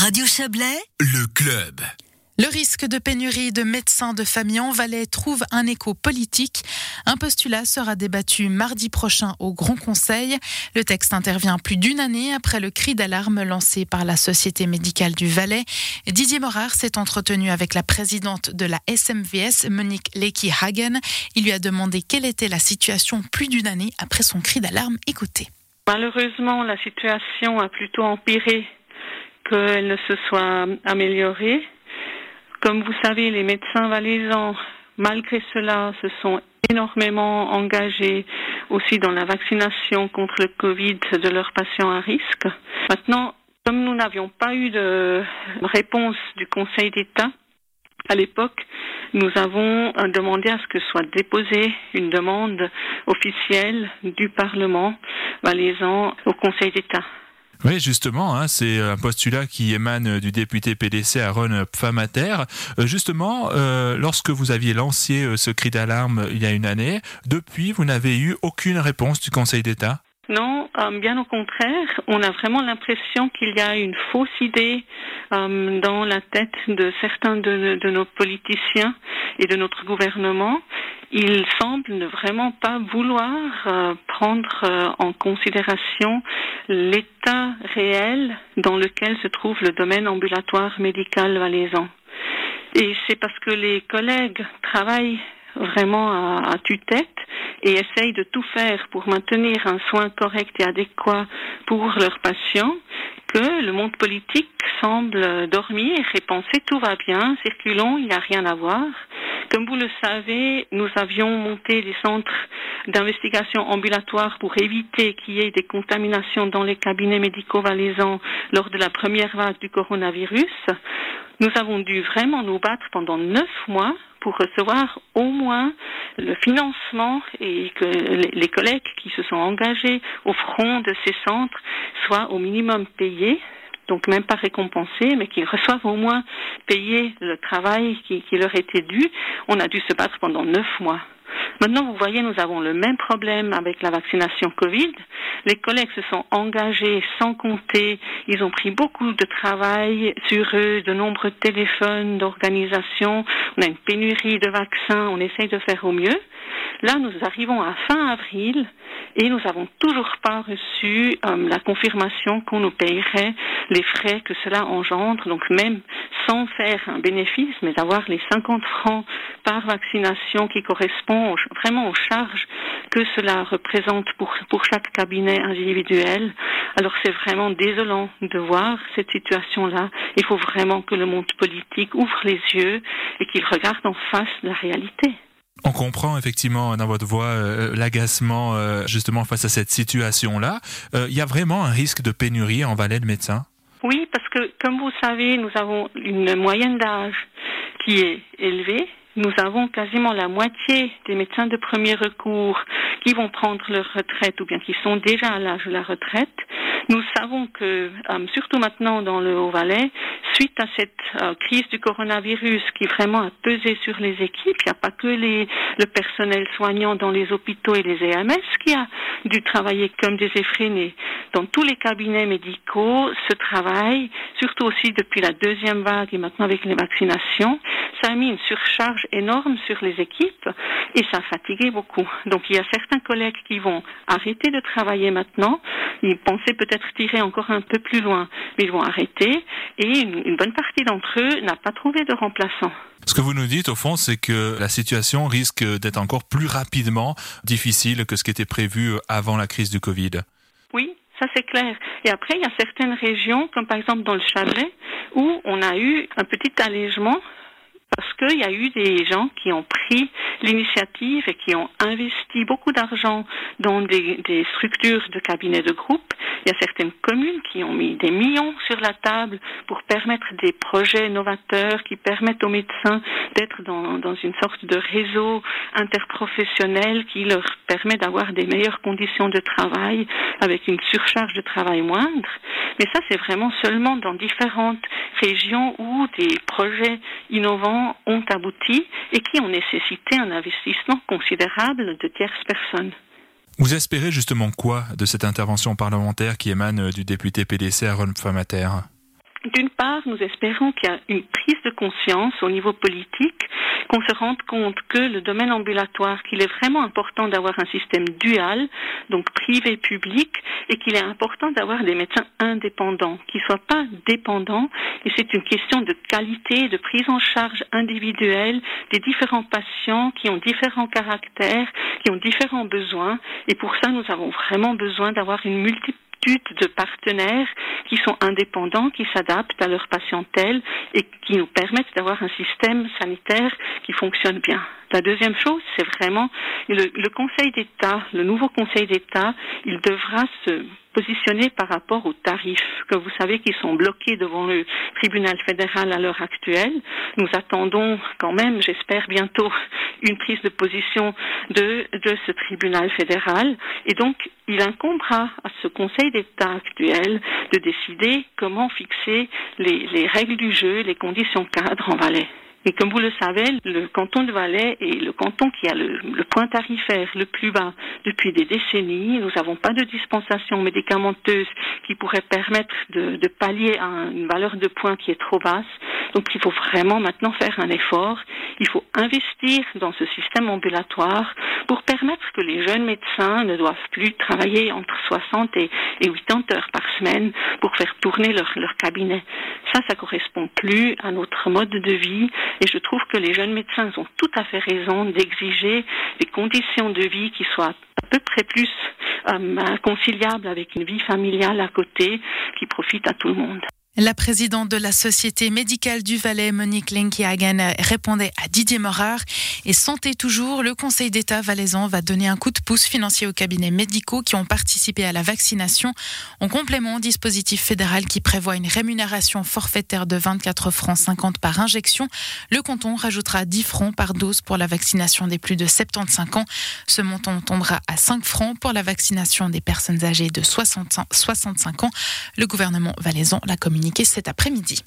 Radio Chablais, le club. Le risque de pénurie de médecins de famille en Valais trouve un écho politique. Un postulat sera débattu mardi prochain au Grand Conseil. Le texte intervient plus d'une année après le cri d'alarme lancé par la Société médicale du Valais. Didier Morard s'est entretenu avec la présidente de la SMVS, Monique Lecky-Hagen. Il lui a demandé quelle était la situation plus d'une année après son cri d'alarme. Écoutez. Malheureusement, la situation a plutôt empiré qu'elle ne se soit améliorée. Comme vous savez, les médecins valaisans, malgré cela, se sont énormément engagés aussi dans la vaccination contre le Covid de leurs patients à risque. Maintenant, comme nous n'avions pas eu de réponse du Conseil d'État, à l'époque, nous avons demandé à ce que soit déposée une demande officielle du Parlement valaisan au Conseil d'État. Oui, justement, hein, c'est un postulat qui émane du député PDC Aaron Pfamater. Euh, justement, euh, lorsque vous aviez lancé euh, ce cri d'alarme il y a une année, depuis, vous n'avez eu aucune réponse du Conseil d'État? Non, bien au contraire, on a vraiment l'impression qu'il y a une fausse idée dans la tête de certains de, nos politiciens et de notre gouvernement il semble ne vraiment pas vouloir euh, prendre euh, en considération l'état réel dans lequel se trouve le domaine ambulatoire médical valaisan. Et c'est parce que les collègues travaillent vraiment à, à tue-tête et essayent de tout faire pour maintenir un soin correct et adéquat pour leurs patients que le monde politique semble dormir et penser tout va bien, circulons, il n'y a rien à voir. Comme vous le savez, nous avions monté des centres d'investigation ambulatoire pour éviter qu'il y ait des contaminations dans les cabinets médicaux valaisans lors de la première vague du coronavirus. Nous avons dû vraiment nous battre pendant neuf mois pour recevoir au moins le financement et que les collègues qui se sont engagés au front de ces centres soient au minimum payés donc même pas récompensés, mais qu'ils reçoivent au moins payé le travail qui, qui leur était dû. On a dû se battre pendant neuf mois. Maintenant, vous voyez, nous avons le même problème avec la vaccination Covid. Les collègues se sont engagés sans compter. Ils ont pris beaucoup de travail sur eux, de nombreux téléphones d'organisation. On a une pénurie de vaccins. On essaye de faire au mieux. Là, nous arrivons à fin avril et nous n'avons toujours pas reçu euh, la confirmation qu'on nous payerait les frais que cela engendre. Donc même sans faire un bénéfice, mais avoir les 50 francs par vaccination qui correspond vraiment aux charges que cela représente pour, pour chaque cabinet individuel. Alors c'est vraiment désolant de voir cette situation-là. Il faut vraiment que le monde politique ouvre les yeux et qu'il regarde en face la réalité. On comprend effectivement dans votre voix euh, l'agacement euh, justement face à cette situation-là. Euh, il y a vraiment un risque de pénurie en Valais de médecins? Oui, parce que comme vous savez, nous avons une moyenne d'âge qui est élevée. Nous avons quasiment la moitié des médecins de premier recours qui vont prendre leur retraite ou bien qui sont déjà à l'âge de la retraite. Nous savons que, euh, surtout maintenant dans le Haut-Valais, suite à cette euh, crise du coronavirus qui vraiment a pesé sur les équipes, il n'y a pas que le personnel soignant dans les hôpitaux et les EMS qui a dû travailler comme des effrénés. Dans tous les cabinets médicaux, ce travail, surtout aussi depuis la deuxième vague et maintenant avec les vaccinations, ça a mis une surcharge énorme sur les équipes et ça a fatigué beaucoup. Donc il y a certains collègues qui vont arrêter de travailler maintenant. Ils pensaient peut-être tirer encore un peu plus loin, mais ils vont arrêter et une, bonne partie d'entre eux n'a pas trouvé de remplaçant. Ce que vous nous dites, au fond, c'est que la situation risque d'être encore plus rapidement difficile que ce qui était prévu avant la crise du Covid. Oui, ça c'est clair. Et après, il y a certaines régions, comme par exemple dans le Chablais, où on a eu un petit allègement parce qu'il y a eu des gens qui ont pris l'initiative et qui ont investi beaucoup d'argent dans des, structures de cabinets de groupe. Il y a certaines communes qui ont mis des millions sur la table pour permettre des projets novateurs qui permettent aux médecins d'être dans une sorte de réseau interprofessionnel qui leur permet d'avoir des meilleures conditions de travail avec une surcharge de travail moindre. Mais ça, c'est vraiment seulement dans différentes régions où des projets innovants ont abouti et qui ont nécessité un investissement considérable de tierces personnes. Vous espérez justement quoi de cette intervention parlementaire qui émane du député PDC Aaron Pfamater D'une part, nous espérons qu'il y a une prise de conscience au niveau politique, qu'on se rende compte que le domaine ambulatoire, qu'il est vraiment important d'avoir un système dual, donc privé-public, et qu'il est important d'avoir des médecins indépendants, qui ne soient pas dépendants. Et c'est une question de qualité, de prise en charge individuelle des différents patients qui ont différents caractères, qui ont différents besoins. Et pour ça, nous avons vraiment besoin d'avoir une de partenaires qui sont indépendants, qui s'adaptent à leur patientèle et qui nous permettent d'avoir un système sanitaire qui fonctionne bien. La deuxième chose, c'est vraiment le, le Conseil d'État, le nouveau Conseil d'État, il devra se positionner par rapport aux tarifs que vous savez qui sont bloqués devant le tribunal fédéral à l'heure actuelle. Nous attendons quand même, j'espère bientôt, une prise de position de, de ce tribunal fédéral. Et donc, il incombera à ce Conseil d'État actuel de décider comment fixer les, les règles du jeu, les conditions cadres en Valais. Et comme vous le savez, le canton de Valais est le canton qui a le, point tarifaire le plus bas depuis des décennies. Nous n'avons pas de dispensation médicamenteuse qui pourrait permettre de, de pallier à une valeur de points qui est trop basse. Donc il faut vraiment maintenant faire un effort. Il faut investir dans ce système ambulatoire pour permettre que les jeunes médecins ne doivent plus travailler entre 60 et, 80 heures par semaine pour faire tourner leur, cabinet. Ça, ça correspond plus à notre mode de vie et je trouve que les jeunes médecins ont tout à fait raison d'exiger des conditions de vie qui soient à peu près plus euh, conciliables avec une vie familiale à côté qui profite à tout le monde. La présidente de la Société médicale du Valais, Monique Lenkihagen, répondait à Didier Morard. Et santé toujours, le Conseil d'État valaisan va donner un coup de pouce financier aux cabinets médicaux qui ont participé à la vaccination. En complément au dispositif fédéral qui prévoit une rémunération forfaitaire de 24 francs 50 par injection, le canton rajoutera 10 francs par dose pour la vaccination des plus de 75 ans. Ce montant tombera à 5 francs pour la vaccination des personnes âgées de 65 ans. Le gouvernement valaisan l'a cet après-midi.